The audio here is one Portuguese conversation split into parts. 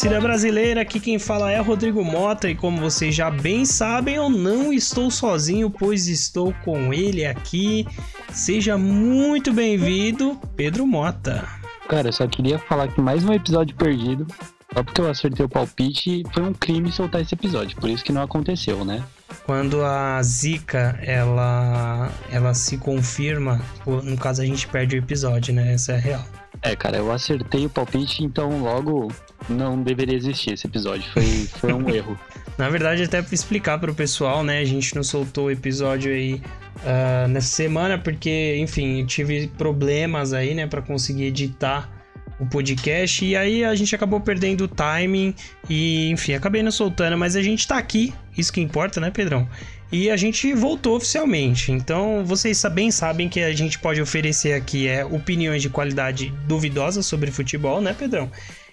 torcida brasileira, aqui quem fala é Rodrigo Mota e como vocês já bem sabem, eu não estou sozinho, pois estou com ele aqui. Seja muito bem-vindo, Pedro Mota. Cara, eu só queria falar que mais um episódio perdido, só porque eu acertei o palpite, foi um crime soltar esse episódio, por isso que não aconteceu, né? Quando a Zika, ela, ela se confirma, no caso a gente perde o episódio, né? Essa é a real. É, cara, eu acertei o palpite, então logo não deveria existir esse episódio. Foi, foi um erro. Na verdade, até para explicar para o pessoal, né? A gente não soltou o episódio aí uh, nessa semana porque, enfim, tive problemas aí, né, para conseguir editar o podcast e aí a gente acabou perdendo o timing e, enfim, acabei não soltando, mas a gente tá aqui, isso que importa, né, Pedrão? E a gente voltou oficialmente. Então, vocês bem sabem que a gente pode oferecer aqui é opiniões de qualidade duvidosa sobre futebol, né, Pedrão?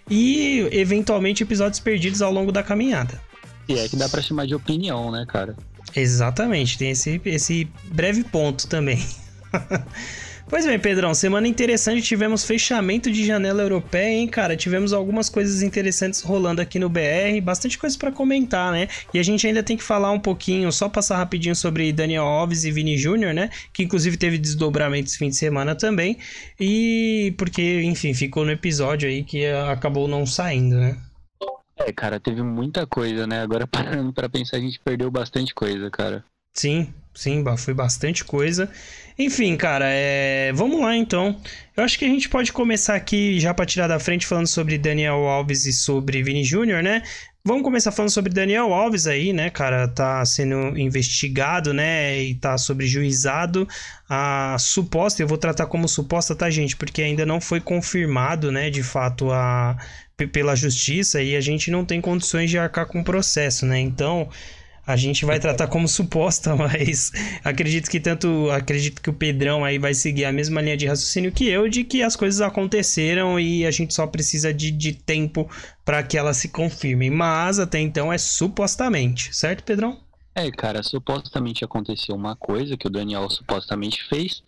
E eventualmente episódios perdidos ao longo da caminhada. E é que dá para chamar de opinião, né, cara? Exatamente, tem esse, esse breve ponto também. Pois bem, Pedrão, semana interessante, tivemos fechamento de janela europeia, hein, cara? Tivemos algumas coisas interessantes rolando aqui no BR, bastante coisa para comentar, né? E a gente ainda tem que falar um pouquinho, só passar rapidinho sobre Daniel Alves e Vini Júnior, né? Que inclusive teve desdobramento esse fim de semana também. E porque, enfim, ficou no episódio aí que acabou não saindo, né? É, cara, teve muita coisa, né? Agora parando para pensar, a gente perdeu bastante coisa, cara. Sim, sim, foi bastante coisa. Enfim, cara, é... vamos lá então. Eu acho que a gente pode começar aqui já para tirar da frente falando sobre Daniel Alves e sobre Vini Júnior, né? Vamos começar falando sobre Daniel Alves aí, né, cara? Tá sendo investigado, né? E tá sobre juizado. A suposta, eu vou tratar como suposta, tá, gente? Porque ainda não foi confirmado, né, de fato, a pela justiça e a gente não tem condições de arcar com o processo, né? Então, a gente vai tratar como suposta, mas acredito que tanto acredito que o Pedrão aí vai seguir a mesma linha de raciocínio que eu de que as coisas aconteceram e a gente só precisa de, de tempo para que elas se confirmem. Mas até então é supostamente, certo, Pedrão? É, cara, supostamente aconteceu uma coisa que o Daniel supostamente fez.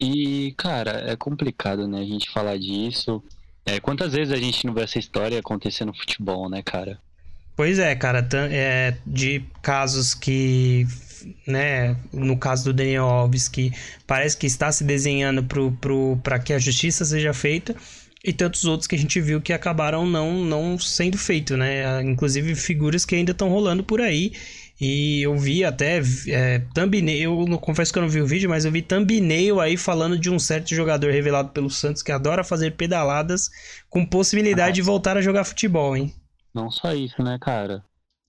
E, cara, é complicado, né, a gente falar disso. É, quantas vezes a gente não vê essa história acontecer no futebol, né, cara? Pois é, cara, é, de casos que, né, no caso do Daniel Alves, que parece que está se desenhando para que a justiça seja feita, e tantos outros que a gente viu que acabaram não, não sendo feito, né? Inclusive figuras que ainda estão rolando por aí. E eu vi até é, thumbnail, eu não confesso que eu não vi o vídeo, mas eu vi thumbnail aí falando de um certo jogador revelado pelo Santos que adora fazer pedaladas com possibilidade ah. de voltar a jogar futebol, hein? Não só isso, né, cara?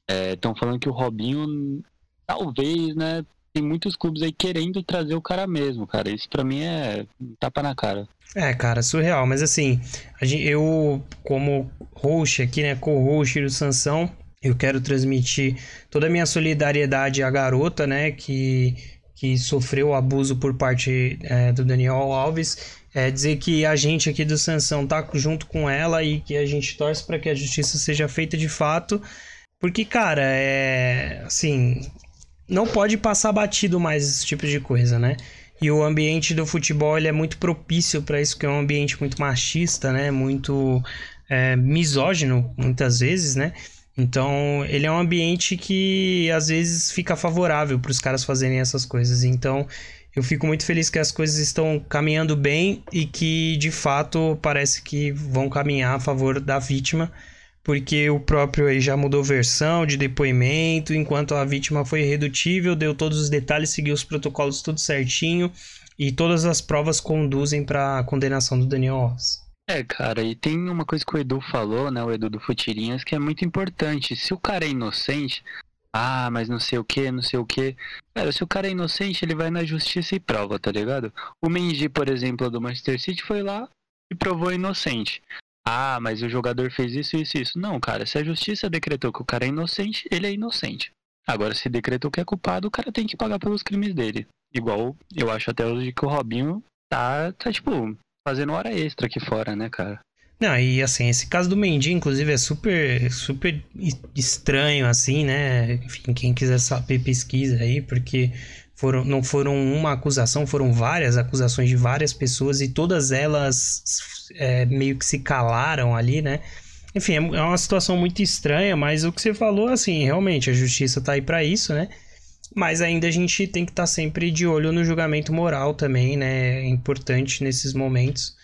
Estão é, falando que o Robinho, talvez, né? Tem muitos clubes aí querendo trazer o cara mesmo, cara. Isso para mim é tapa na cara. É, cara, surreal. Mas assim, eu, como host aqui, né, co-host do Sansão, eu quero transmitir toda a minha solidariedade à garota, né, que, que sofreu abuso por parte é, do Daniel Alves é dizer que a gente aqui do Sansão tá junto com ela e que a gente torce para que a justiça seja feita de fato. Porque, cara, é. Assim. Não pode passar batido mais esse tipo de coisa, né? E o ambiente do futebol ele é muito propício para isso, que é um ambiente muito machista, né? Muito é, misógino, muitas vezes, né? Então, ele é um ambiente que às vezes fica favorável para os caras fazerem essas coisas. Então, eu fico muito feliz que as coisas estão caminhando bem e que de fato parece que vão caminhar a favor da vítima, porque o próprio aí já mudou versão de depoimento, enquanto a vítima foi irredutível, deu todos os detalhes, seguiu os protocolos tudo certinho e todas as provas conduzem para a condenação do Daniel Alves. É, cara, e tem uma coisa que o Edu falou, né, o Edu do Futirinhas, que é muito importante. Se o cara é inocente, ah, mas não sei o que, não sei o que. Cara, se o cara é inocente, ele vai na justiça e prova, tá ligado? O Mendy, por exemplo, do Manchester City foi lá e provou inocente. Ah, mas o jogador fez isso, isso, isso. Não, cara, se a justiça decretou que o cara é inocente, ele é inocente. Agora, se decretou que é culpado, o cara tem que pagar pelos crimes dele. Igual, eu acho até hoje que o Robinho tá, tá tipo, fazendo hora extra aqui fora, né, cara? Não, e assim, esse caso do Mendy, inclusive, é super, super estranho, assim, né? Enfim, quem quiser saber, pesquisa aí, porque foram, não foram uma acusação, foram várias acusações de várias pessoas e todas elas é, meio que se calaram ali, né? enfim, é, é uma situação muito estranha, mas o que você falou, assim, realmente, a justiça tá aí para isso, né? Mas ainda a gente tem que estar tá sempre de olho no julgamento moral também, né? É importante nesses momentos.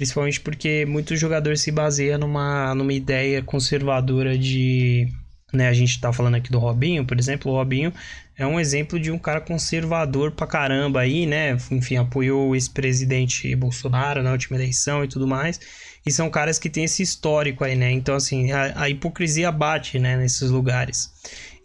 Principalmente porque muito jogador se baseia numa, numa ideia conservadora de. Né, a gente tá falando aqui do Robinho, por exemplo. O Robinho é um exemplo de um cara conservador pra caramba aí, né? Enfim, apoiou o ex-presidente Bolsonaro na última eleição e tudo mais. E são caras que têm esse histórico aí, né? Então, assim, a, a hipocrisia bate, né, nesses lugares.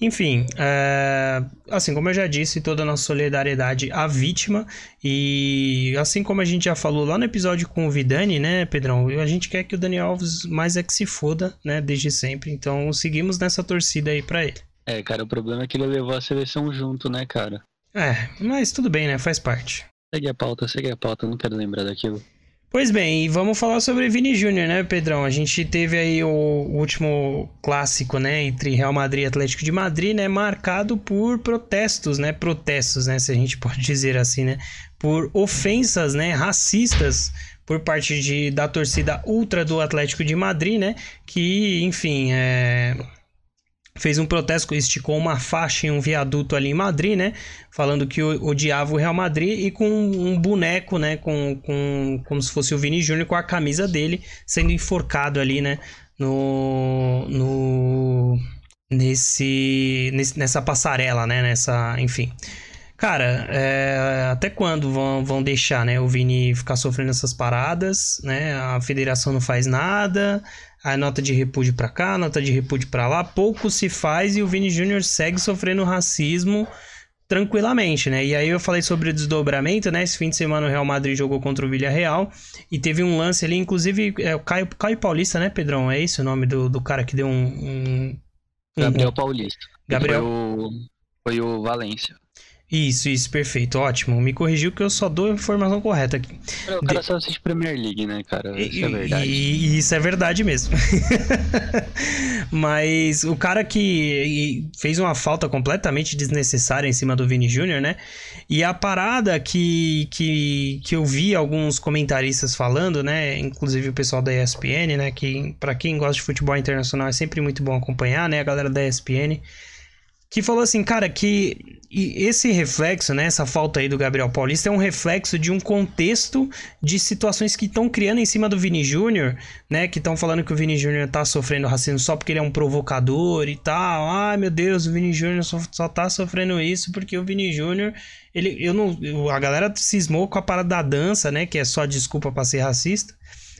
Enfim, é, assim como eu já disse, toda a nossa solidariedade à vítima. E assim como a gente já falou lá no episódio com o Vidani, né, Pedrão? A gente quer que o Daniel Alves mais é que se foda, né, desde sempre. Então seguimos nessa torcida aí pra ele. É, cara, o problema é que ele levou a seleção junto, né, cara? É, mas tudo bem, né? Faz parte. Segue a pauta, segue a pauta, não quero lembrar daquilo. Pois bem, e vamos falar sobre Vini Júnior, né, Pedrão? A gente teve aí o último clássico, né, entre Real Madrid e Atlético de Madrid, né, marcado por protestos, né, protestos, né, se a gente pode dizer assim, né, por ofensas, né, racistas por parte de, da torcida ultra do Atlético de Madrid, né, que, enfim, é fez um protesto, esticou uma faixa em um viaduto ali em Madrid, né? Falando que odiava o Real Madrid e com um boneco, né? Com, com como se fosse o Vini Júnior com a camisa dele sendo enforcado ali, né? No, no nesse nessa passarela, né? Nessa, enfim. Cara, é, até quando vão, vão deixar, né, o Vini ficar sofrendo essas paradas, né? A federação não faz nada, a nota de repúdio para cá, nota de repúdio para lá, pouco se faz e o Vini Júnior segue sofrendo racismo tranquilamente, né? E aí eu falei sobre o desdobramento, né? Esse fim de semana o Real Madrid jogou contra o Villarreal e teve um lance ali, inclusive é o Caio, Caio Paulista, né, Pedrão? É esse o nome do, do cara que deu um, um, um Gabriel Paulista. Gabriel foi o, foi o Valência. Isso, isso, perfeito, ótimo. Me corrigiu que eu só dou a informação correta aqui. O cara De... só assiste Premier League, né, cara? Isso é verdade. E, e isso é verdade mesmo. Mas o cara que fez uma falta completamente desnecessária em cima do Vini Júnior, né? E a parada que, que, que eu vi alguns comentaristas falando, né? Inclusive o pessoal da ESPN, né? Que para quem gosta de futebol internacional é sempre muito bom acompanhar, né? A galera da ESPN que falou assim, cara, que esse reflexo, né, essa falta aí do Gabriel Paulista é um reflexo de um contexto de situações que estão criando em cima do Vini Júnior, né, que estão falando que o Vini Júnior tá sofrendo racismo só porque ele é um provocador e tal. Ai, meu Deus, o Vini Júnior só, só tá sofrendo isso porque o Vini Júnior, ele eu não, a galera cismou com a parada da dança, né, que é só desculpa para ser racista.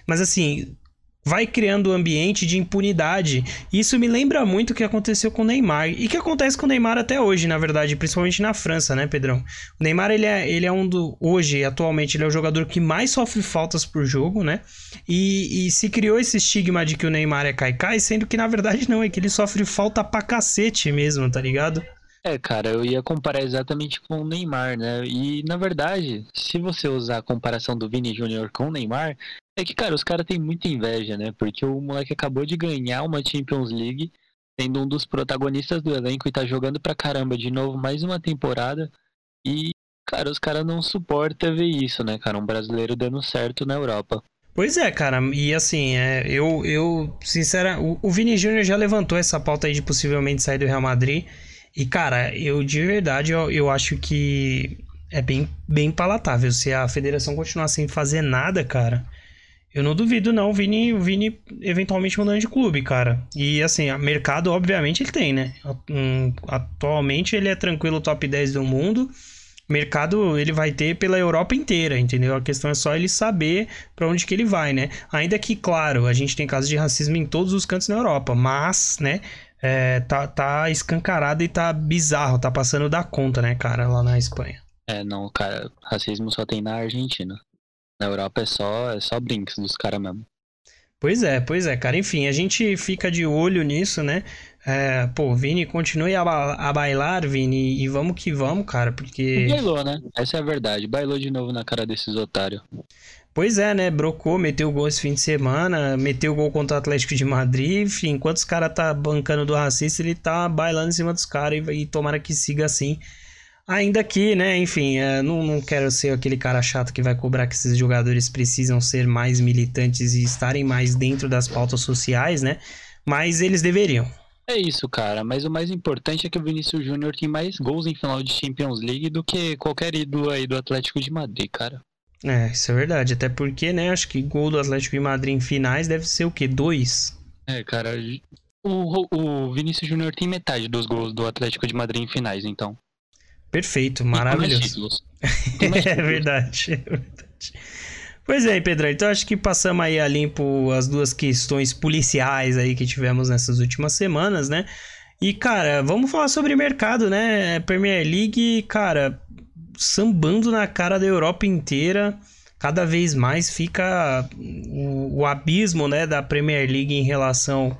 Mas assim, vai criando um ambiente de impunidade. Isso me lembra muito o que aconteceu com o Neymar e que acontece com o Neymar até hoje, na verdade, principalmente na França, né, Pedrão? O Neymar ele é, ele é um do hoje, atualmente, ele é o jogador que mais sofre faltas por jogo, né? E, e se criou esse estigma de que o Neymar é caicai, sendo que na verdade não, é que ele sofre falta pra cacete mesmo, tá ligado? É, cara, eu ia comparar exatamente com o Neymar, né? E na verdade, se você usar a comparação do Vini Júnior com o Neymar, é que, cara, os caras têm muita inveja, né? Porque o moleque acabou de ganhar uma Champions League, sendo um dos protagonistas do elenco e tá jogando pra caramba de novo mais uma temporada. E, cara, os caras não suportam ver isso, né, cara? Um brasileiro dando certo na Europa. Pois é, cara, e assim, é, eu, eu, sinceramente, o, o Vini Júnior já levantou essa pauta aí de possivelmente sair do Real Madrid. E, cara, eu de verdade eu, eu acho que é bem, bem palatável. Se a federação continuar sem fazer nada, cara, eu não duvido não o Vini, o Vini eventualmente mudando de clube, cara. E assim, mercado obviamente ele tem, né? Atualmente ele é tranquilo top 10 do mundo. Mercado ele vai ter pela Europa inteira, entendeu? A questão é só ele saber para onde que ele vai, né? Ainda que, claro, a gente tem casos de racismo em todos os cantos na Europa, mas, né, é, tá, tá escancarado e tá bizarro, tá passando da conta, né, cara, lá na Espanha. É, não, cara, racismo só tem na Argentina. Na Europa é só, é só brinks dos caras mesmo. Pois é, pois é, cara. Enfim, a gente fica de olho nisso, né? É, pô, Vini, continue a, a, bailar, Vini, e vamos que vamos, cara, porque. Bailou, né? Essa é a verdade. Bailou de novo na cara desses otários. Pois é, né? Brocou, meteu gol esse fim de semana, meteu gol contra o Atlético de Madrid. Enfim, enquanto os caras tá bancando do racista, ele tá bailando em cima dos caras e, e tomara que siga assim Ainda que, né, enfim, é, não, não quero ser aquele cara chato que vai cobrar que esses jogadores precisam ser mais militantes e estarem mais dentro das pautas sociais, né? Mas eles deveriam. É isso, cara. Mas o mais importante é que o Vinícius Júnior tem mais gols em final de Champions League do que qualquer ídolo aí do Atlético de Madrid, cara. É, isso é verdade. Até porque, né, acho que gol do Atlético de Madrid em finais deve ser o quê? Dois? É, cara. O, o Vinícius Júnior tem metade dos gols do Atlético de Madrid em finais, então. Perfeito, maravilhoso. é verdade, é verdade. Pois é, Pedro, então acho que passamos aí a limpo as duas questões policiais aí que tivemos nessas últimas semanas, né? E, cara, vamos falar sobre mercado, né? Premier League, cara, sambando na cara da Europa inteira. Cada vez mais fica o, o abismo, né, da Premier League em relação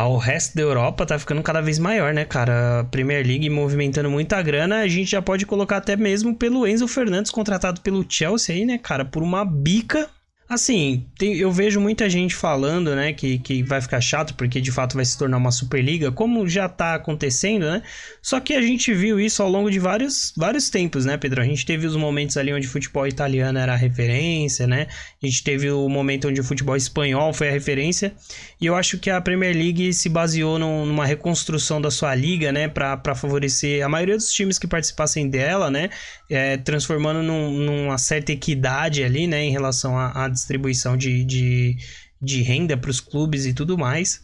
ao resto da Europa tá ficando cada vez maior, né, cara? Premier League movimentando muita grana, a gente já pode colocar até mesmo pelo Enzo Fernandes contratado pelo Chelsea aí, né, cara, por uma bica Assim, tem, eu vejo muita gente falando, né, que, que vai ficar chato porque de fato vai se tornar uma Superliga, como já tá acontecendo, né? Só que a gente viu isso ao longo de vários, vários tempos, né, Pedro? A gente teve os momentos ali onde o futebol italiano era a referência, né? A gente teve o momento onde o futebol espanhol foi a referência. E eu acho que a Premier League se baseou num, numa reconstrução da sua liga, né, para favorecer a maioria dos times que participassem dela, né? É, transformando num, numa certa equidade ali, né, em relação a distribuição de, de, de renda para os clubes e tudo mais.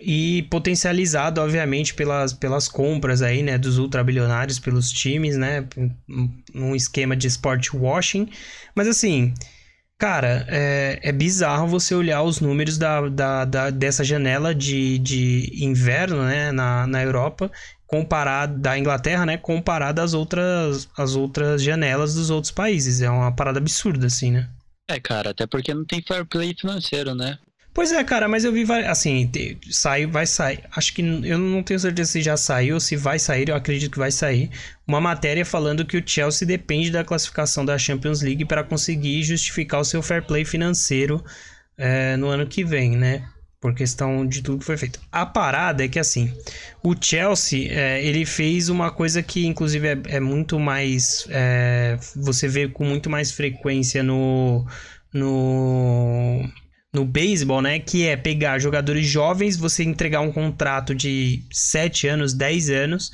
E potencializado, obviamente, pelas, pelas compras aí, né, dos ultrabilionários pelos times, né, num esquema de sport washing. Mas assim, cara, é, é bizarro você olhar os números da, da, da, dessa janela de, de inverno, né, na, na Europa, comparado da Inglaterra, né, comparado às outras, às outras janelas dos outros países. É uma parada absurda, assim, né? É, cara, até porque não tem fair play financeiro, né? Pois é, cara, mas eu vi, assim, sai, vai sair. Acho que eu não tenho certeza se já saiu se vai sair, eu acredito que vai sair. Uma matéria falando que o Chelsea depende da classificação da Champions League para conseguir justificar o seu fair play financeiro é, no ano que vem, né? por questão de tudo que foi feito. A parada é que assim, o Chelsea é, ele fez uma coisa que inclusive é, é muito mais é, você vê com muito mais frequência no no no beisebol, né? Que é pegar jogadores jovens, você entregar um contrato de 7 anos, 10 anos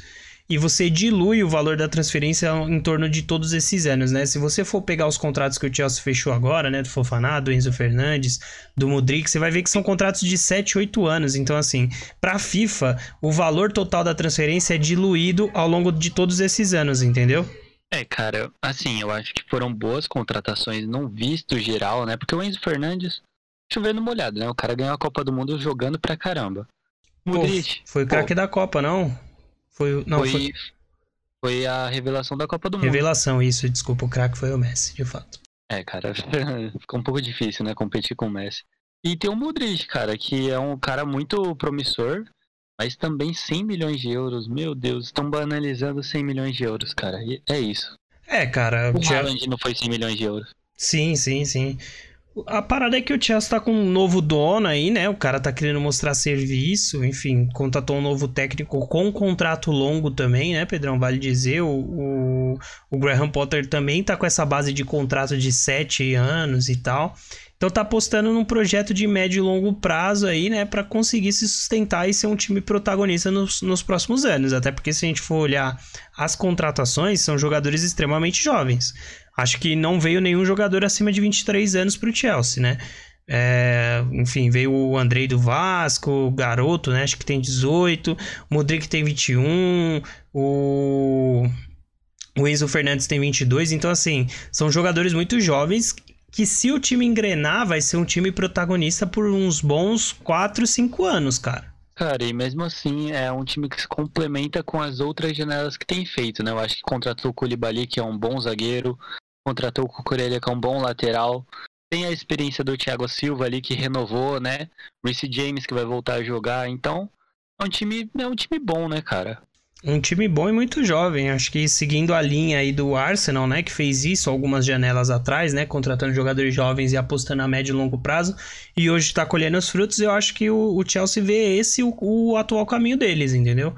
e você dilui o valor da transferência em torno de todos esses anos, né? Se você for pegar os contratos que o Chelsea fechou agora, né, do Fofaná, do Enzo Fernandes, do Mudrik, você vai ver que são contratos de 7, 8 anos. Então, assim, para a FIFA, o valor total da transferência é diluído ao longo de todos esses anos, entendeu? É, cara, assim, eu acho que foram boas contratações num visto geral, né? Porque o Enzo Fernandes, chovendo molhado, né? O cara ganhou a Copa do Mundo jogando pra caramba. Mudrik, Pô, foi o craque da Copa, não? Foi, não, foi, foi... foi a revelação da Copa do Mundo. Revelação, isso, desculpa, o craque foi o Messi, de fato. É, cara, ficou um pouco difícil, né, competir com o Messi. E tem o Modric, cara, que é um cara muito promissor, mas também 100 milhões de euros. Meu Deus, estão banalizando 100 milhões de euros, cara. E é isso. É, cara. O já... Haaland não foi 100 milhões de euros. Sim, sim, sim. A parada é que o Chelsea tá com um novo dono aí, né? O cara tá querendo mostrar serviço, enfim, contratou um novo técnico com um contrato longo também, né, Pedrão? Vale dizer, o, o, o Graham Potter também tá com essa base de contrato de sete anos e tal. Então tá apostando num projeto de médio e longo prazo aí, né, para conseguir se sustentar e ser um time protagonista nos, nos próximos anos. Até porque se a gente for olhar as contratações, são jogadores extremamente jovens. Acho que não veio nenhum jogador acima de 23 anos para o Chelsea, né? É, enfim, veio o Andrei do Vasco, o Garoto, né? Acho que tem 18, o Modric tem 21, o, o Enzo Fernandes tem 22. Então, assim, são jogadores muito jovens que, se o time engrenar, vai ser um time protagonista por uns bons 4, 5 anos, cara. Cara, e mesmo assim é um time que se complementa com as outras janelas que tem feito, né? Eu acho que contratou o Koulibaly, que é um bom zagueiro, contratou o Cucurella, que é um bom lateral. Tem a experiência do Thiago Silva ali, que renovou, né? Reece James, que vai voltar a jogar. Então, é um time, é um time bom, né, cara? Um time bom e muito jovem. Acho que seguindo a linha aí do Arsenal, né? Que fez isso algumas janelas atrás, né? Contratando jogadores jovens e apostando a médio e longo prazo. E hoje está colhendo os frutos. Eu acho que o, o Chelsea vê esse o, o atual caminho deles, entendeu?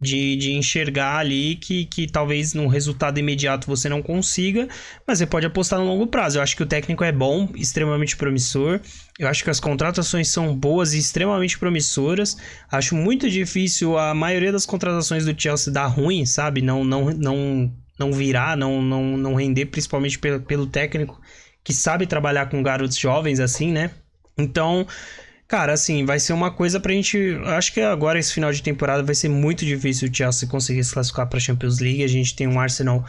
De, de enxergar ali que, que talvez no resultado imediato você não consiga, mas você pode apostar no longo prazo. Eu acho que o técnico é bom, extremamente promissor. Eu acho que as contratações são boas e extremamente promissoras. Acho muito difícil a maioria das contratações do Chelsea dar ruim, sabe? Não, não, não, não virar, não, não, não render, principalmente pelo, pelo técnico que sabe trabalhar com garotos jovens assim, né? Então, Cara, assim, vai ser uma coisa pra gente. Acho que agora, esse final de temporada, vai ser muito difícil o Chelsea conseguir se classificar pra Champions League. A gente tem um Arsenal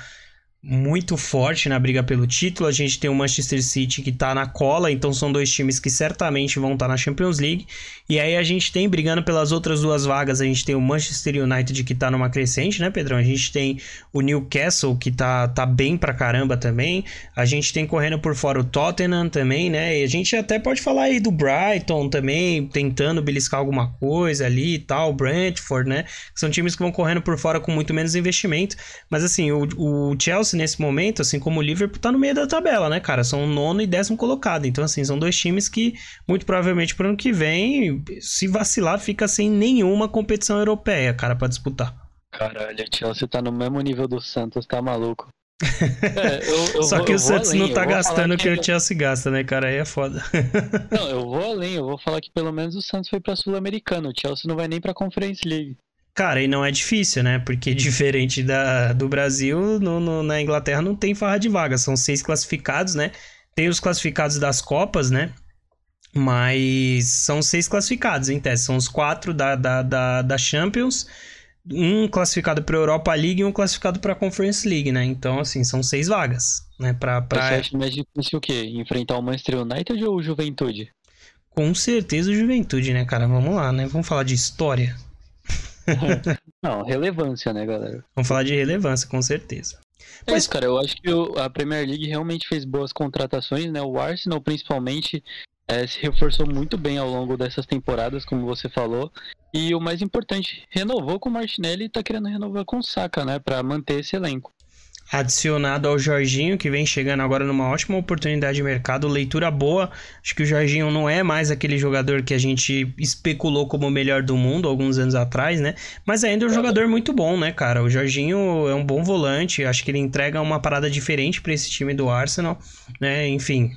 muito forte na briga pelo título. A gente tem o Manchester City que tá na cola, então são dois times que certamente vão estar tá na Champions League. E aí a gente tem brigando pelas outras duas vagas, a gente tem o Manchester United que tá numa crescente, né, Pedrão? A gente tem o Newcastle que tá, tá bem pra caramba também. A gente tem correndo por fora o Tottenham também, né? E a gente até pode falar aí do Brighton também, tentando beliscar alguma coisa ali e tal, Brentford, né? São times que vão correndo por fora com muito menos investimento. Mas assim, o, o Chelsea nesse momento, assim como o Liverpool, tá no meio da tabela, né, cara? São nono e décimo colocado. Então, assim, são dois times que, muito provavelmente, pro ano que vem, se vacilar, fica sem nenhuma competição europeia, cara, para disputar. Caralho, o Chelsea tá no mesmo nível do Santos, tá maluco. É, eu, eu Só vou, que o Santos além, não tá gastando o que, que o Chelsea gasta, né, cara? Aí é foda. Não, eu vou além, eu vou falar que pelo menos o Santos foi pra Sul-Americano, o Chelsea não vai nem pra Conference League. Cara, e não é difícil, né? Porque diferente da, do Brasil, no, no, na Inglaterra não tem farra de vaga. São seis classificados, né? Tem os classificados das Copas, né? Mas são seis classificados, em tese. São os quatro da, da, da, da Champions, um classificado para Europa League e um classificado para Conference League, né? Então, assim, são seis vagas, né? Pra, pra... Você acha mais difícil o quê? Enfrentar o Manchester United ou o Juventude? Com certeza o Juventude, né, cara? Vamos lá, né? Vamos falar de história. Não, relevância, né, galera? Vamos falar de relevância, com certeza. É isso, cara. Eu acho que a Premier League realmente fez boas contratações, né? O Arsenal, principalmente, é, se reforçou muito bem ao longo dessas temporadas, como você falou. E o mais importante, renovou com o Martinelli e tá querendo renovar com o Saka, né? Pra manter esse elenco adicionado ao Jorginho, que vem chegando agora numa ótima oportunidade de mercado, leitura boa. Acho que o Jorginho não é mais aquele jogador que a gente especulou como o melhor do mundo alguns anos atrás, né? Mas ainda é um jogador muito bom, né, cara? O Jorginho é um bom volante, acho que ele entrega uma parada diferente para esse time do Arsenal, né? Enfim,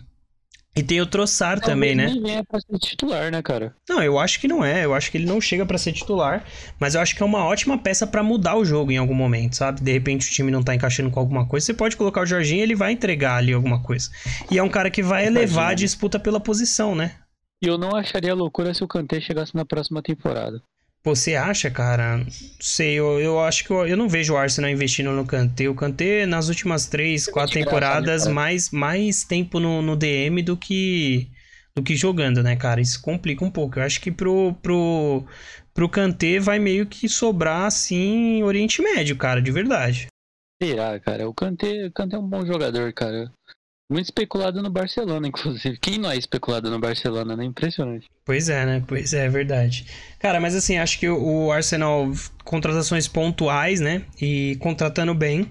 e tem o Troçar também, né? Nem é pra ser titular, né, cara? Não, eu acho que não é. Eu acho que ele não chega para ser titular. Mas eu acho que é uma ótima peça para mudar o jogo em algum momento, sabe? De repente o time não tá encaixando com alguma coisa. Você pode colocar o Jorginho e ele vai entregar ali alguma coisa. E é um cara que vai elevar a disputa pela posição, né? E eu não acharia loucura se o Kanté chegasse na próxima temporada. Você acha, cara? Sei, eu, eu acho que eu, eu não vejo o Arsenal investindo no Kanté. O Kanté, nas últimas três, quatro temporadas, mais, mais tempo no, no DM do que do que jogando, né, cara? Isso complica um pouco. Eu acho que pro, pro, pro Kanté vai meio que sobrar, assim, Oriente Médio, cara, de verdade. Será, cara? O Kanté, o Kanté é um bom jogador, cara. Muito especulado no Barcelona, inclusive. Quem não é especulado no Barcelona, né? Impressionante. Pois é, né? Pois é, é verdade. Cara, mas assim, acho que o Arsenal, contratações pontuais, né? E contratando bem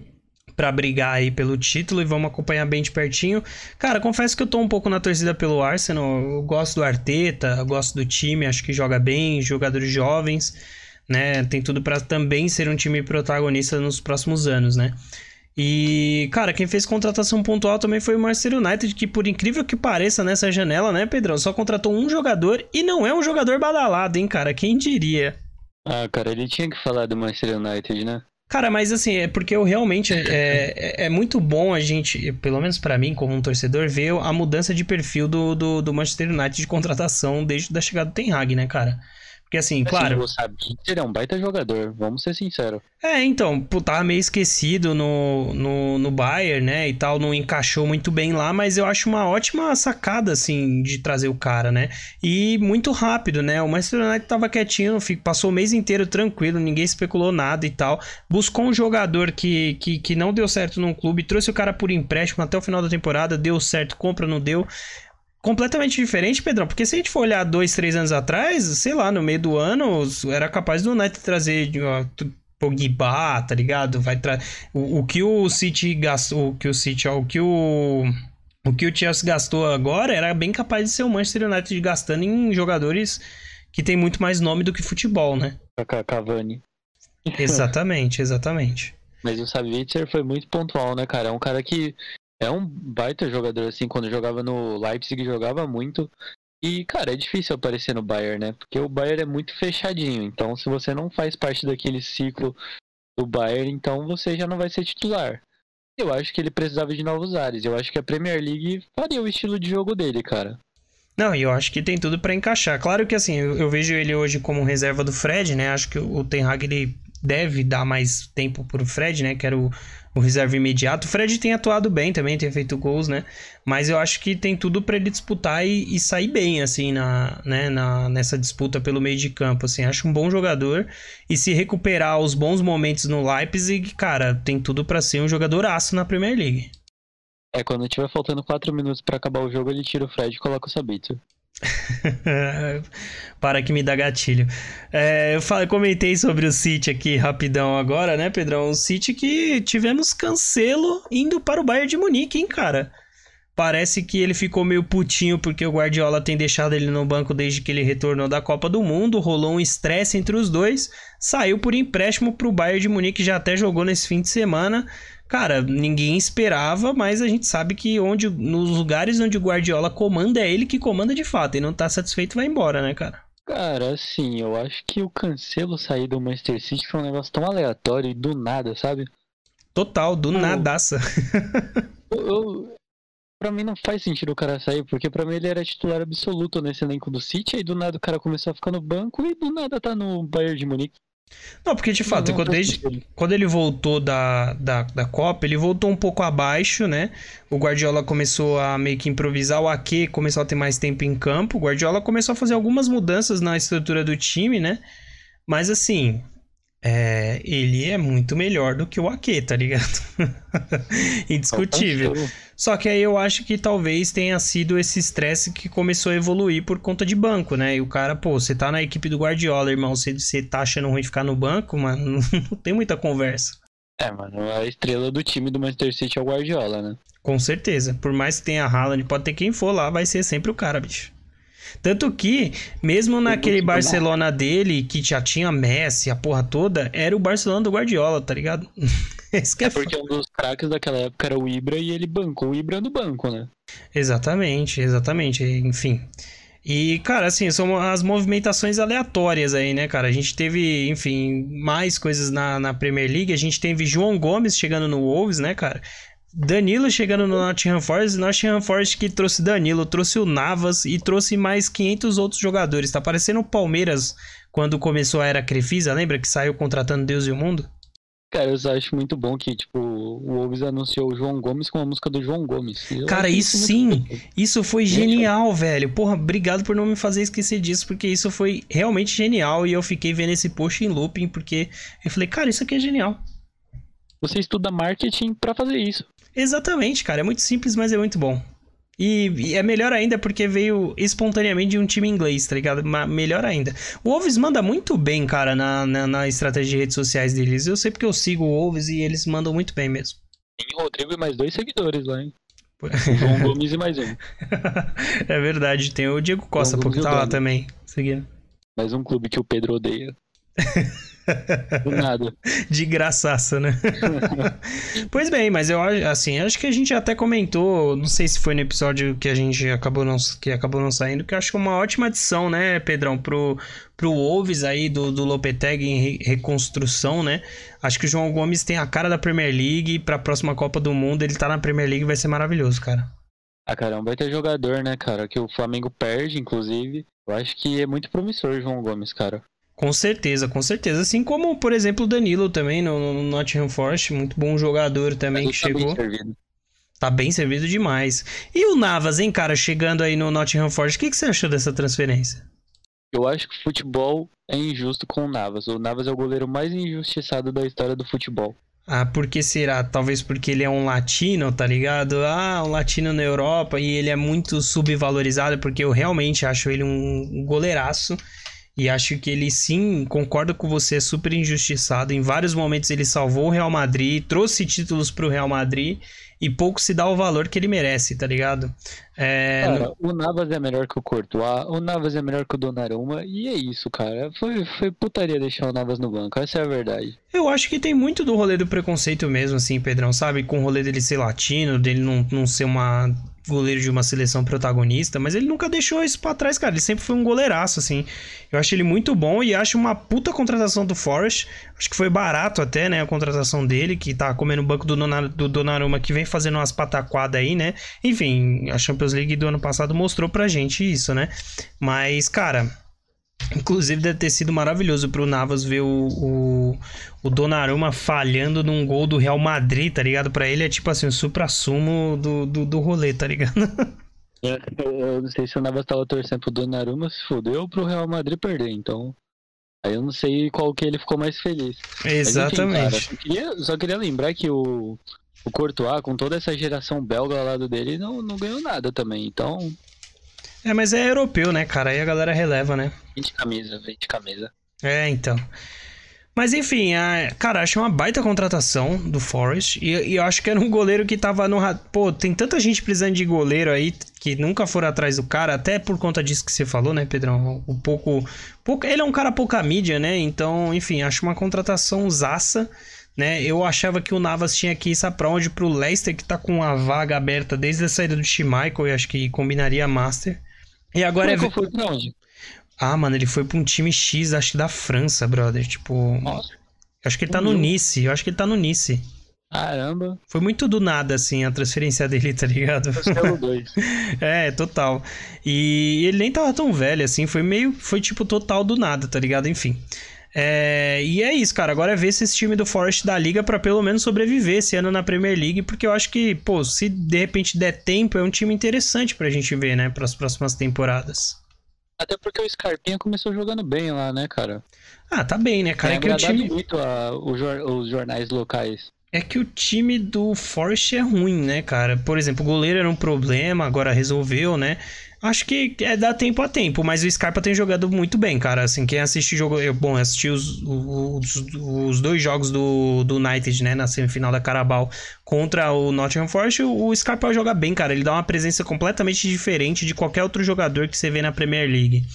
para brigar aí pelo título e vamos acompanhar bem de pertinho. Cara, confesso que eu tô um pouco na torcida pelo Arsenal. Eu gosto do Arteta, gosto do time, acho que joga bem, jogadores jovens, né? Tem tudo para também ser um time protagonista nos próximos anos, né? E, cara, quem fez contratação pontual também foi o Manchester United, que por incrível que pareça nessa janela, né, Pedrão? Só contratou um jogador e não é um jogador badalado, hein, cara? Quem diria? Ah, cara, ele tinha que falar do Manchester United, né? Cara, mas assim, é porque eu realmente. É, é, é muito bom a gente, pelo menos para mim, como um torcedor, ver a mudança de perfil do, do, do Manchester United de contratação desde a chegada do Ten Hag, né, cara? Porque assim, claro. O Sabitzer é um baita jogador, vamos ser sinceros. É, então, tava meio esquecido no, no, no Bayern, né? E tal, não encaixou muito bem lá, mas eu acho uma ótima sacada, assim, de trazer o cara, né? E muito rápido, né? O Manchester United tava quietinho, passou o mês inteiro tranquilo, ninguém especulou nada e tal. Buscou um jogador que, que, que não deu certo num clube, trouxe o cara por empréstimo até o final da temporada, deu certo, compra, não deu completamente diferente, Pedrão, porque se a gente for olhar dois, três anos atrás, sei lá, no meio do ano, era capaz do United trazer Pogba, tá ligado? Vai tra... o, o que o City gastou, o que o City, ó, o que o o que o Chelsea gastou agora era bem capaz de ser o Manchester United gastando em jogadores que tem muito mais nome do que futebol, né? Cavani. Exatamente, exatamente. Mas o Savitzer foi muito pontual, né, cara? É um cara que é um baita jogador, assim, quando jogava no Leipzig, jogava muito. E, cara, é difícil aparecer no Bayern, né? Porque o Bayern é muito fechadinho. Então, se você não faz parte daquele ciclo do Bayern, então você já não vai ser titular. Eu acho que ele precisava de novos ares. Eu acho que a Premier League faria o estilo de jogo dele, cara. Não, e eu acho que tem tudo para encaixar. Claro que assim, eu, eu, vejo ele hoje como reserva do Fred, né? Acho que o Ten Hag ele deve dar mais tempo pro Fred, né? Que era o, o reserva imediato. O Fred tem atuado bem também, tem feito gols, né? Mas eu acho que tem tudo para ele disputar e, e, sair bem, assim, na, né? na, nessa disputa pelo meio de campo, assim. Acho um bom jogador e se recuperar os bons momentos no Leipzig, cara, tem tudo para ser um jogador aço na Premier League. É, quando tiver faltando 4 minutos para acabar o jogo, ele tira o Fred e coloca o Sabitzer. Para que me dá gatilho. É, eu falei, comentei sobre o City aqui rapidão agora, né, Pedrão? O City que tivemos cancelo indo para o Bayern de Munique, hein, cara? Parece que ele ficou meio putinho porque o Guardiola tem deixado ele no banco desde que ele retornou da Copa do Mundo. Rolou um estresse entre os dois. Saiu por empréstimo para o Bayern de Munique, já até jogou nesse fim de semana. Cara, ninguém esperava, mas a gente sabe que onde nos lugares onde o Guardiola comanda é ele que comanda de fato e não tá satisfeito vai embora, né, cara? Cara, assim, eu acho que o Cancelo sair do Manchester City foi um negócio tão aleatório e do nada, sabe? Total, do eu, nadaça. eu, eu, pra mim não faz sentido o cara sair, porque pra mim ele era titular absoluto nesse elenco do City, aí do nada o cara começou a ficar no banco e do nada tá no Bayern de Munique. Não, porque de fato, quando, desde, quando ele voltou da, da, da Copa, ele voltou um pouco abaixo, né? O Guardiola começou a meio que improvisar, o Ake começou a ter mais tempo em campo. O Guardiola começou a fazer algumas mudanças na estrutura do time, né? Mas assim, é, ele é muito melhor do que o Ake, tá ligado? Indiscutível. Só que aí eu acho que talvez tenha sido esse estresse que começou a evoluir por conta de banco, né? E o cara, pô, você tá na equipe do Guardiola, irmão, você, você tá achando ruim ficar no banco, mano, não tem muita conversa. É, mano, a estrela do time do Manchester City é o Guardiola, né? Com certeza. Por mais que tenha Haaland, pode ter quem for lá, vai ser sempre o cara, bicho. Tanto que, mesmo naquele Barcelona dele, que já tinha Messi, a porra toda, era o Barcelona do Guardiola, tá ligado? é, é porque um dos craques daquela época era o Ibra e ele bancou o Ibra no banco, né? Exatamente, exatamente. Enfim. E, cara, assim, são as movimentações aleatórias aí, né, cara? A gente teve, enfim, mais coisas na, na Premier League. A gente teve João Gomes chegando no Wolves, né, cara? Danilo chegando no Nottingham Forest, Nottingham Forest que trouxe Danilo, trouxe o Navas e trouxe mais 500 outros jogadores. Tá parecendo o Palmeiras quando começou a era Crefisa, lembra que saiu contratando Deus e o Mundo? Cara, eu acho muito bom que, tipo, o Wolves anunciou o João Gomes com a música do João Gomes. Eu Cara, isso, isso sim, isso foi genial, velho. Porra, obrigado por não me fazer esquecer disso, porque isso foi realmente genial e eu fiquei vendo esse post em looping, porque eu falei, cara, isso aqui é genial. Você estuda marketing para fazer isso. Exatamente, cara. É muito simples, mas é muito bom. E, e, é melhor ainda porque veio espontaneamente de um time inglês, tá ligado? Mas melhor ainda. O Wolves manda muito bem, cara, na, na, na, estratégia de redes sociais deles. Eu sei porque eu sigo o Wolves e eles mandam muito bem mesmo. Tem o Rodrigo e mais dois seguidores lá, hein? João Gomes e mais um. é verdade, tem o Diego Costa, porque tá lá também, seguindo. Mais um clube que o Pedro odeia. Do nada. De graçaça, né? pois bem, mas eu assim, acho que a gente até comentou, não sei se foi no episódio que a gente acabou não, que acabou não saindo, que eu acho que é uma ótima adição, né, Pedrão, pro, pro Wolves aí do, do Lopeteg em re, reconstrução, né? Acho que o João Gomes tem a cara da Premier League e pra próxima Copa do Mundo ele tá na Premier League vai ser maravilhoso, cara. Ah, caramba, vai ter jogador, né, cara? Que o Flamengo perde, inclusive. Eu acho que é muito promissor o João Gomes, cara. Com certeza, com certeza. Assim como, por exemplo, o Danilo também no, no Nottingham Forest, muito bom jogador também que tá chegou. Bem tá bem servido demais. E o Navas, hein, cara, chegando aí no Nottingham Forest, o que, que você achou dessa transferência? Eu acho que o futebol é injusto com o Navas. O Navas é o goleiro mais injustiçado da história do futebol. Ah, por que será? Talvez porque ele é um latino, tá ligado? Ah, um latino na Europa e ele é muito subvalorizado, porque eu realmente acho ele um goleiraço. E acho que ele sim, concorda com você, é super injustiçado. Em vários momentos ele salvou o Real Madrid, trouxe títulos para o Real Madrid. e pouco se dá o valor que ele merece, tá ligado? É... Cara, o Navas é melhor que o Courtois, o Navas é melhor que o Donnarumma, e é isso, cara. Foi, foi putaria deixar o Navas no banco, essa é a verdade. Eu acho que tem muito do rolê do preconceito mesmo, assim, Pedrão, sabe? Com o rolê dele ser latino, dele não, não ser uma goleiro de uma seleção protagonista, mas ele nunca deixou isso para trás, cara. Ele sempre foi um goleiraço, assim. Eu acho ele muito bom e acho uma puta contratação do Forest. Acho que foi barato até, né, a contratação dele, que tá comendo o banco do, Donar do Donnarumma, que vem fazendo umas pataquadas aí, né. Enfim, a Champions League do ano passado mostrou pra gente isso, né. Mas, cara... Inclusive deve ter sido maravilhoso pro Navas ver o, o, o Donnarumma falhando num gol do Real Madrid, tá ligado? Pra ele é tipo assim, o supra-sumo do, do, do rolê, tá ligado? É, eu não sei se o Navas tava torcendo pro Donnarumma se fudeu ou pro Real Madrid perder, então... Aí eu não sei qual que ele ficou mais feliz. Exatamente. Mas, enfim, cara, só, queria, só queria lembrar que o, o Courtois, com toda essa geração belga ao lado dele, não, não ganhou nada também, então... É, mas é europeu, né, cara? Aí a galera releva, né? 20 camisa, 20 camisa. É, então. Mas enfim, a, cara, achei uma baita contratação do Forest. E, e, eu acho que era um goleiro que tava no. Pô, tem tanta gente precisando de goleiro aí que nunca foram atrás do cara, até por conta disso que você falou, né, Pedrão? Um pouco. pouco ele é um cara pouca mídia, né? Então, enfim, acho uma contratação zaça. Né? Eu achava que o Navas tinha que ir sabe pra onde? Pro Leicester, que tá com a vaga aberta desde a saída do Schmeichel e acho que combinaria Master. E agora Como é. Foi pra onde? Ah, mano, ele foi pra um time X, acho que da França, brother. Tipo. Nossa. Acho que ele tá no Nice. Eu acho que ele tá no Nice. Caramba. Foi muito do nada, assim, a transferência dele, tá ligado? é, total. E ele nem tava tão velho, assim, foi meio. Foi tipo total do nada, tá ligado? Enfim. É, e é isso, cara. Agora é ver se esse time do Forest da liga para pelo menos sobreviver esse ano na Premier League, porque eu acho que, pô, se de repente der tempo, é um time interessante pra gente ver, né, para as próximas temporadas. Até porque o Scarpinha começou jogando bem lá, né, cara? Ah, tá bem, né, cara? Tem é que o time muito a, os jornais locais. É que o time do Forest é ruim, né, cara? Por exemplo, o goleiro era um problema, agora resolveu, né? Acho que é dar tempo a tempo, mas o Scarpa tem jogado muito bem, cara. Assim, quem assiste jogo. Eu, bom, assisti os, os, os, dois jogos do, do United, né? Na semifinal da Carabao contra o Nottingham Forest. O, o Scarpa joga bem, cara. Ele dá uma presença completamente diferente de qualquer outro jogador que você vê na Premier League.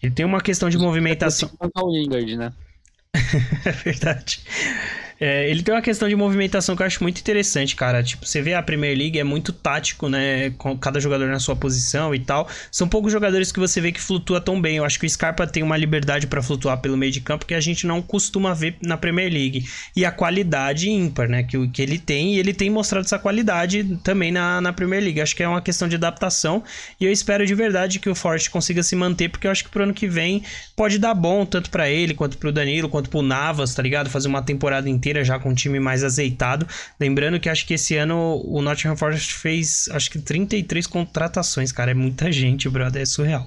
Ele tem uma questão de movimentação. O Lingard, né? é verdade. É, ele tem uma questão de movimentação que eu acho muito interessante, cara. Tipo, você vê a Premier League é muito tático, né? Com cada jogador na sua posição e tal. São poucos jogadores que você vê que flutua tão bem. Eu acho que o Scarpa tem uma liberdade para flutuar pelo meio de campo que a gente não costuma ver na Premier League. E a qualidade ímpar, né? Que, que ele tem, e ele tem mostrado essa qualidade também na, na Premier League. Acho que é uma questão de adaptação. E eu espero de verdade que o Forte consiga se manter, porque eu acho que pro ano que vem pode dar bom, tanto para ele, quanto pro Danilo, quanto pro Navas, tá ligado? Fazer uma temporada inteira já com um time mais azeitado. Lembrando que acho que esse ano o Nottingham Forest fez acho que 33 contratações, cara. É muita gente, brother. É surreal.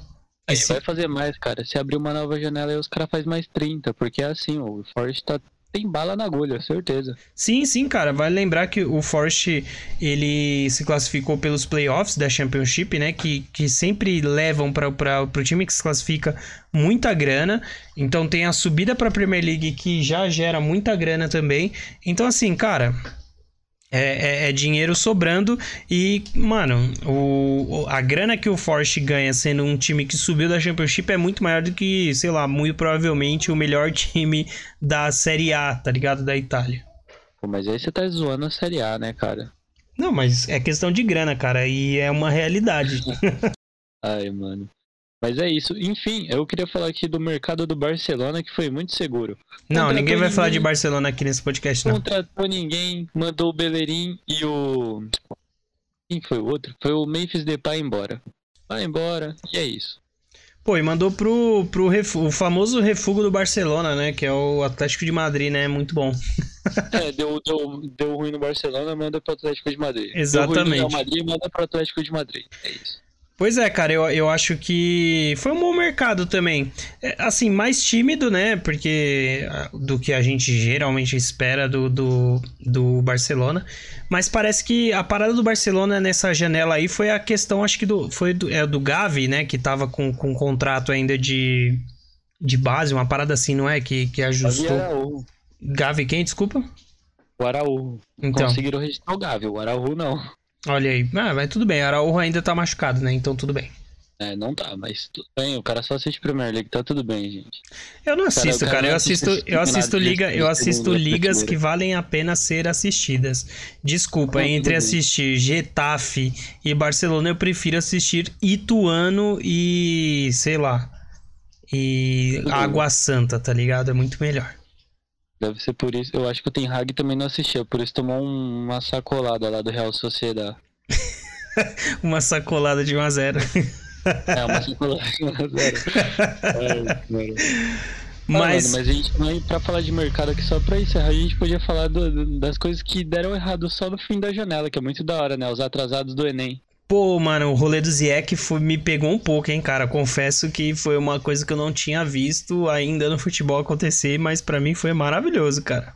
Esse... Vai fazer mais, cara. Se abrir uma nova janela aí, os caras fazem mais 30, porque é assim, o Forest tá tem bala na agulha, certeza. Sim, sim, cara. Vale lembrar que o Forest ele se classificou pelos playoffs da Championship, né? Que, que sempre levam para o time que se classifica muita grana. Então tem a subida para a Premier League que já gera muita grana também. Então, assim, cara. É, é, é, dinheiro sobrando e, mano, o, a grana que o Forest ganha sendo um time que subiu da Championship é muito maior do que, sei lá, muito provavelmente o melhor time da Série A, tá ligado? Da Itália. Pô, mas aí você tá zoando a Série A, né, cara? Não, mas é questão de grana, cara, e é uma realidade. Ai, mano. Mas é isso. Enfim, eu queria falar aqui do mercado do Barcelona, que foi muito seguro. Não, ninguém vai ninguém, falar de Barcelona aqui nesse podcast, não. Contratou ninguém, mandou o Bellerin e o. Quem foi o outro? Foi o Memphis Depay embora. Vai embora, e é isso. Pô, e mandou pro, pro o famoso refúgio do Barcelona, né? Que é o Atlético de Madrid, né? Muito bom. é, deu, deu, deu ruim no Barcelona, manda pro Atlético de Madrid. Exatamente. Deu ruim no Real Madrid, manda pro Atlético de Madrid. É isso. Pois é, cara, eu, eu acho que foi um bom mercado também. É, assim, mais tímido, né? Porque ah, do que a gente geralmente espera do, do, do Barcelona. Mas parece que a parada do Barcelona nessa janela aí foi a questão, acho que do, foi do, é, do Gavi, né? Que tava com, com um contrato ainda de, de base, uma parada assim, não é? Que, que ajustou. Gavi quem, desculpa? o. Então, Conseguiram registrar o Gavi, o Araújo não. Olha aí. Ah, mas tudo bem. Araújo ainda tá machucado, né? Então tudo bem. É, não tá, mas tudo bem, o cara só assiste Premier League, tá tudo bem, gente. Eu não assisto, cara cara. Eu assisto, eu assisto liga, eu assisto ligas que valem a pena ser assistidas. Desculpa, Não, entre assistir Getafe e Barcelona, eu prefiro assistir Ituano e, sei lá, e. Água Santa, tá ligado? É muito melhor. Deve ser por isso. Eu acho que o Ten Hag também não assistiu, por isso tomou um- uma sacolada lá do Real Sociedade. Uma sacolada de 1 a 0. É, uma sacolada. Sério. Ai, cara. Mas Ah, mano, mas a gente não é pra falar de mercado aqui só pra encerrar. A gente podia falar do- do- das coisas que deram errado só no fim da janela, que é muito da hora, né? Os atrasados do Enem. Pô, mano, o rolê do Ziek foi- me pegou um pouco, hein, cara. Confesso que foi uma coisa que eu não tinha visto ainda no futebol acontecer, mas pra mim foi maravilhoso, cara.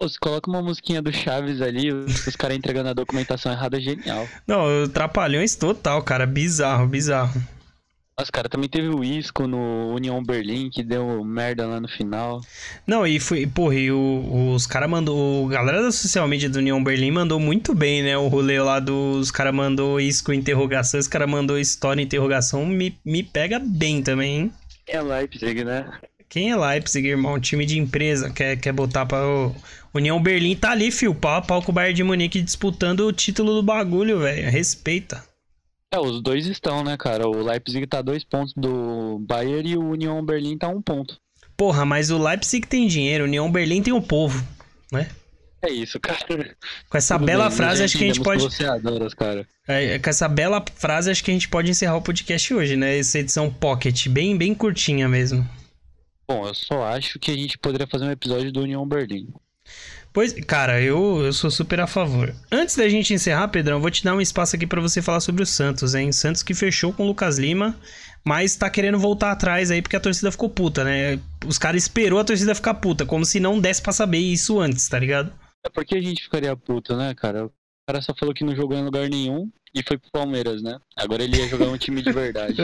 Você coloca uma musiquinha do Chaves ali, os os caras entregando a documentação errada, é genial. Não, trapalhões total, cara. Bizarro, bizarro. Nossa, cara, também teve o Isco no União Berlim, que deu merda lá no final. Não, e foi, porra, e o- os caras mandou. A galera da social media do União Berlim mandou muito bem, né? O rolê lá dos caras mandou isso com interrogação, os caras mandou história interrogação. Me, me pega bem também, hein? É Leipzig, né? Quem é Leipzig, irmão? Time de empresa, quer, quer botar pra. União Berlim tá ali, fio. Pau a pau com o Bayern de Munique disputando o título do bagulho, velho. Respeita. É, os dois estão, né, cara? O Leipzig tá dois pontos do Bayern e o União Berlim tá um ponto. Porra, mas o Leipzig tem dinheiro, o União Berlim tem o povo, né? É isso, cara. Com essa Tudo bela bem, frase, acho que a gente pode. cara. É, com essa bela frase, acho que a gente pode encerrar o podcast hoje, né? Essa edição pocket, bem, bem curtinha mesmo. Bom, eu só acho que a gente poderia fazer um episódio do União Berlim. Pois, cara, eu, eu sou super a favor. Antes da gente encerrar, Pedrão, eu vou te dar um espaço aqui pra você falar sobre o Santos, hein? Santos que fechou com o Lucas Lima, mas tá querendo voltar atrás aí porque a torcida ficou puta, né? Os caras esperou a torcida ficar puta, como se não desse pra saber isso antes, tá ligado? É porque a gente ficaria puto, né, cara? O cara só falou que não jogou em lugar nenhum e foi pro Palmeiras, né? Agora ele ia jogar um time de verdade.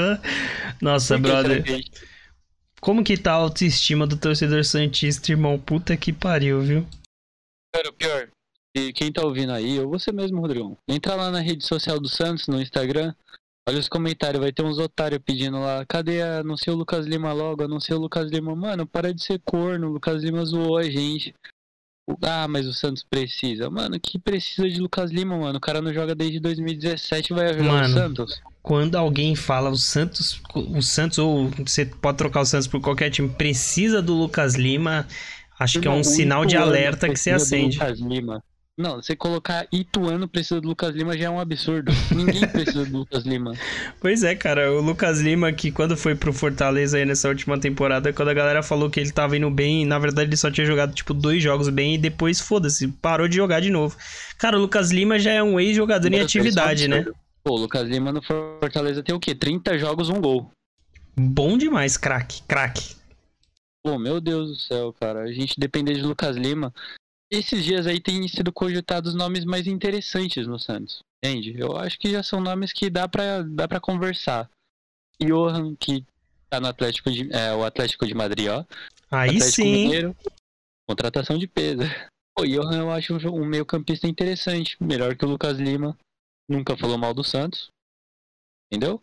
Nossa, brother. Como que tá a autoestima do torcedor Santista, irmão? Puta que pariu, viu? Cara, o pior. E quem tá ouvindo aí, ou você mesmo, Rodrigão, entra lá na rede social do Santos, no Instagram, olha os comentários, vai ter uns otários pedindo lá, cadê a anuncia o Lucas Lima logo, anuncia o Lucas Lima. Mano, para de ser corno, o Lucas Lima zoou a gente. Ah, mas o Santos precisa. Mano, que precisa de Lucas Lima, mano? O cara não joga desde 2017 vai ajudar Mano. o Santos. Quando alguém fala o Santos, o Santos, ou você pode trocar o Santos por qualquer time, precisa do Lucas Lima, acho que é um sinal de alerta que você acende. Lucas Lima. Não, você colocar Ituano precisa do Lucas Lima já é um absurdo. Ninguém precisa do Lucas Lima. Pois é, cara, o Lucas Lima, que quando foi pro Fortaleza aí nessa última temporada, quando a galera falou que ele tava indo bem, na verdade ele só tinha jogado, tipo, dois jogos bem e depois, foda-se, parou de jogar de novo. Cara, o Lucas Lima já é um ex-jogador em atividade, né? absurdo. Pô, o Lucas Lima no Fortaleza tem o quê? 30 jogos, um gol. Bom demais, craque, craque. Pô, meu Deus do céu, cara. A gente depender de Lucas Lima. Esses dias aí tem sido cogitados nomes mais interessantes no Santos. Entende? Eu acho que já são nomes que dá pra, dá pra conversar. Johan, que tá no Atlético de, é, o Atlético de Madrid, ó. Aí Atlético sim? Mineiro, contratação de peso. O Johan eu acho um meio campista interessante, melhor que o Lucas Lima. Nunca falou mal do Santos. Entendeu?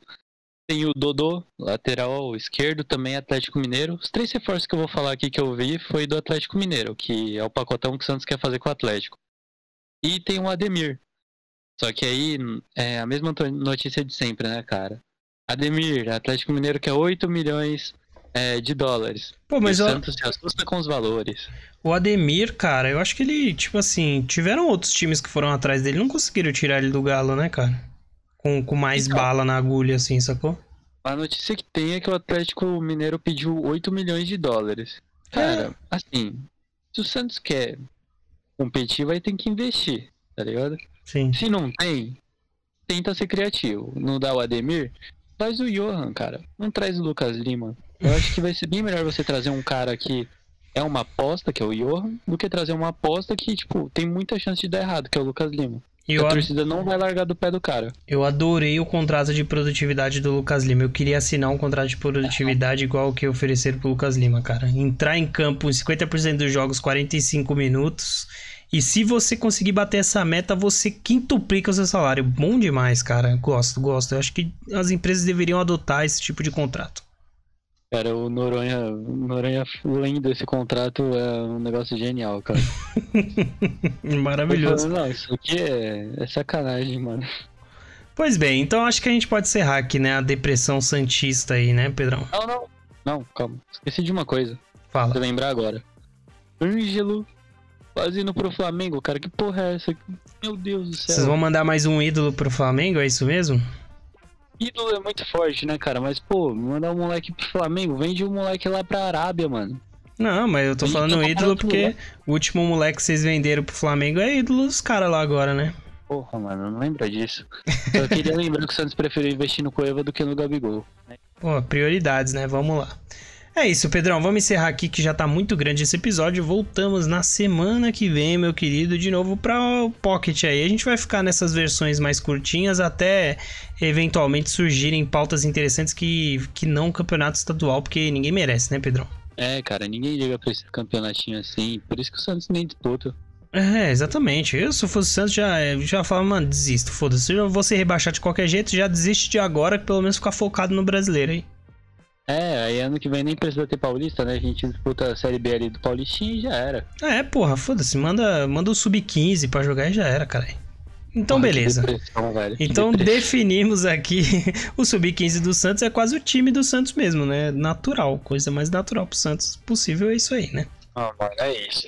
Tem o Dodô, lateral esquerdo, também Atlético Mineiro. Os três reforços que eu vou falar aqui que eu vi foi do Atlético Mineiro, que é o pacotão que o Santos quer fazer com o Atlético. E tem o Ademir. Só que aí é a mesma notícia de sempre, né, cara? Ademir, Atlético Mineiro quer 8 milhões é, de dólares. Pô, mas o Santos se assusta com os valores. o Ademir, cara, eu acho que ele, tipo assim, tiveram outros times que foram atrás dele, não conseguiram tirar ele do galo, né, cara? Com, com mais Então. bala na agulha, assim, sacou? A notícia que tem é que o Atlético Mineiro pediu 8 milhões de dólares. Cara, assim, se o Santos quer competir, vai ter que investir, tá ligado? Sim. Se não tem, tenta ser criativo. Não dá o Ademir, traz o Johan, cara. Não traz o Lucas Lima. Eu acho que vai ser bem melhor você trazer um cara que é uma aposta, que é o Johan, do que trazer uma aposta que, tipo, tem muita chance de dar errado, que é o Lucas Lima. Eu, a a- torcida não vai largar do pé do cara. eu adorei o contrato de produtividade do Lucas Lima. Eu queria assinar um contrato de produtividade igual o que ofereceram pro Lucas Lima, cara. Entrar em campo em 50% dos jogos, 45 minutos. E se você conseguir bater essa meta, você quintuplica o seu salário. Bom demais, cara. Gosto, gosto. Eu acho que as empresas deveriam adotar esse tipo de contrato. Cara, o Noronha, o Noronha lendo esse contrato é um negócio genial, cara. Maravilhoso. Não, isso aqui é, é sacanagem, mano. Pois bem, então acho que a gente pode encerrar aqui, né? A depressão santista aí, né, Pedrão? Não, não. Não, calma. Esqueci de uma coisa. Fala. Vou lembrar agora. Ângelo fazendo pro Flamengo, cara. Que porra é essa? Meu Deus do céu. Vocês vão mandar mais um ídolo pro Flamengo, é isso mesmo? Ídolo é muito forte, né, cara? Mas, pô, mandar um moleque pro Flamengo, vende um moleque lá pra Arábia, mano. Não, mas eu tô Ele falando ídolo porque o último moleque que vocês venderam pro Flamengo é ídolo dos caras lá agora, né? Porra, mano, não lembra disso. Eu queria lembrar que o Santos preferiu investir no Cueva do que no Gabigol. Pô, prioridades, né? Vamos lá. É isso, Pedrão. Vamos encerrar aqui que já tá muito grande esse episódio. Voltamos na semana que vem, meu querido, de novo para o Pocket aí. A gente vai ficar nessas versões mais curtinhas até eventualmente surgirem pautas interessantes que, que não campeonato estadual, porque ninguém merece, né, Pedrão? É, cara, ninguém liga pra esse campeonatinho assim. Por isso que o Santos nem disputa. É, exatamente. Eu, se eu fosse o Santos, já, já falava, mano, desisto, foda-se. Eu vou ser rebaixado de qualquer jeito, já desiste de agora, que pelo menos ficar focado no brasileiro aí. É, aí ano que vem nem precisa ter Paulista, né? A gente disputa a Série B ali do Paulistinha e já era. É, porra, foda-se. Manda, manda o sub-15 pra jogar e já era, cara. Então, Porra, beleza. Então definimos aqui o sub-15 do Santos é quase o time do Santos mesmo, né? Natural, coisa mais natural pro Santos possível é isso aí, né? Ah, mano, é isso.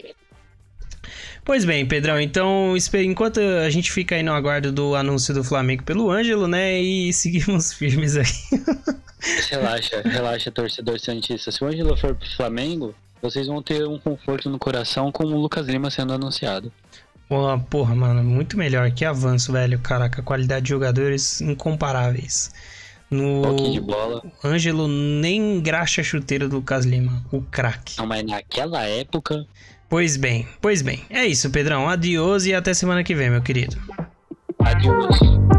Pois bem, Pedrão, então enquanto a gente fica aí no aguardo do anúncio do Flamengo pelo Ângelo, né? E seguimos firmes aí. Relaxa, relaxa, torcedor Santista. Se o Ângelo for pro Flamengo, vocês vão ter um conforto no coração com o Lucas Lima sendo anunciado. Pô, porra, mano, muito melhor. Que avanço, velho. Caraca, qualidade de jogadores incomparáveis. No Toque de bola. Ângelo nem graxa a chuteira do Lucas Lima, o craque. Não, mas naquela época. Pois bem, pois bem. É isso, Pedrão. Adiós e até semana que vem, meu querido. Adiós.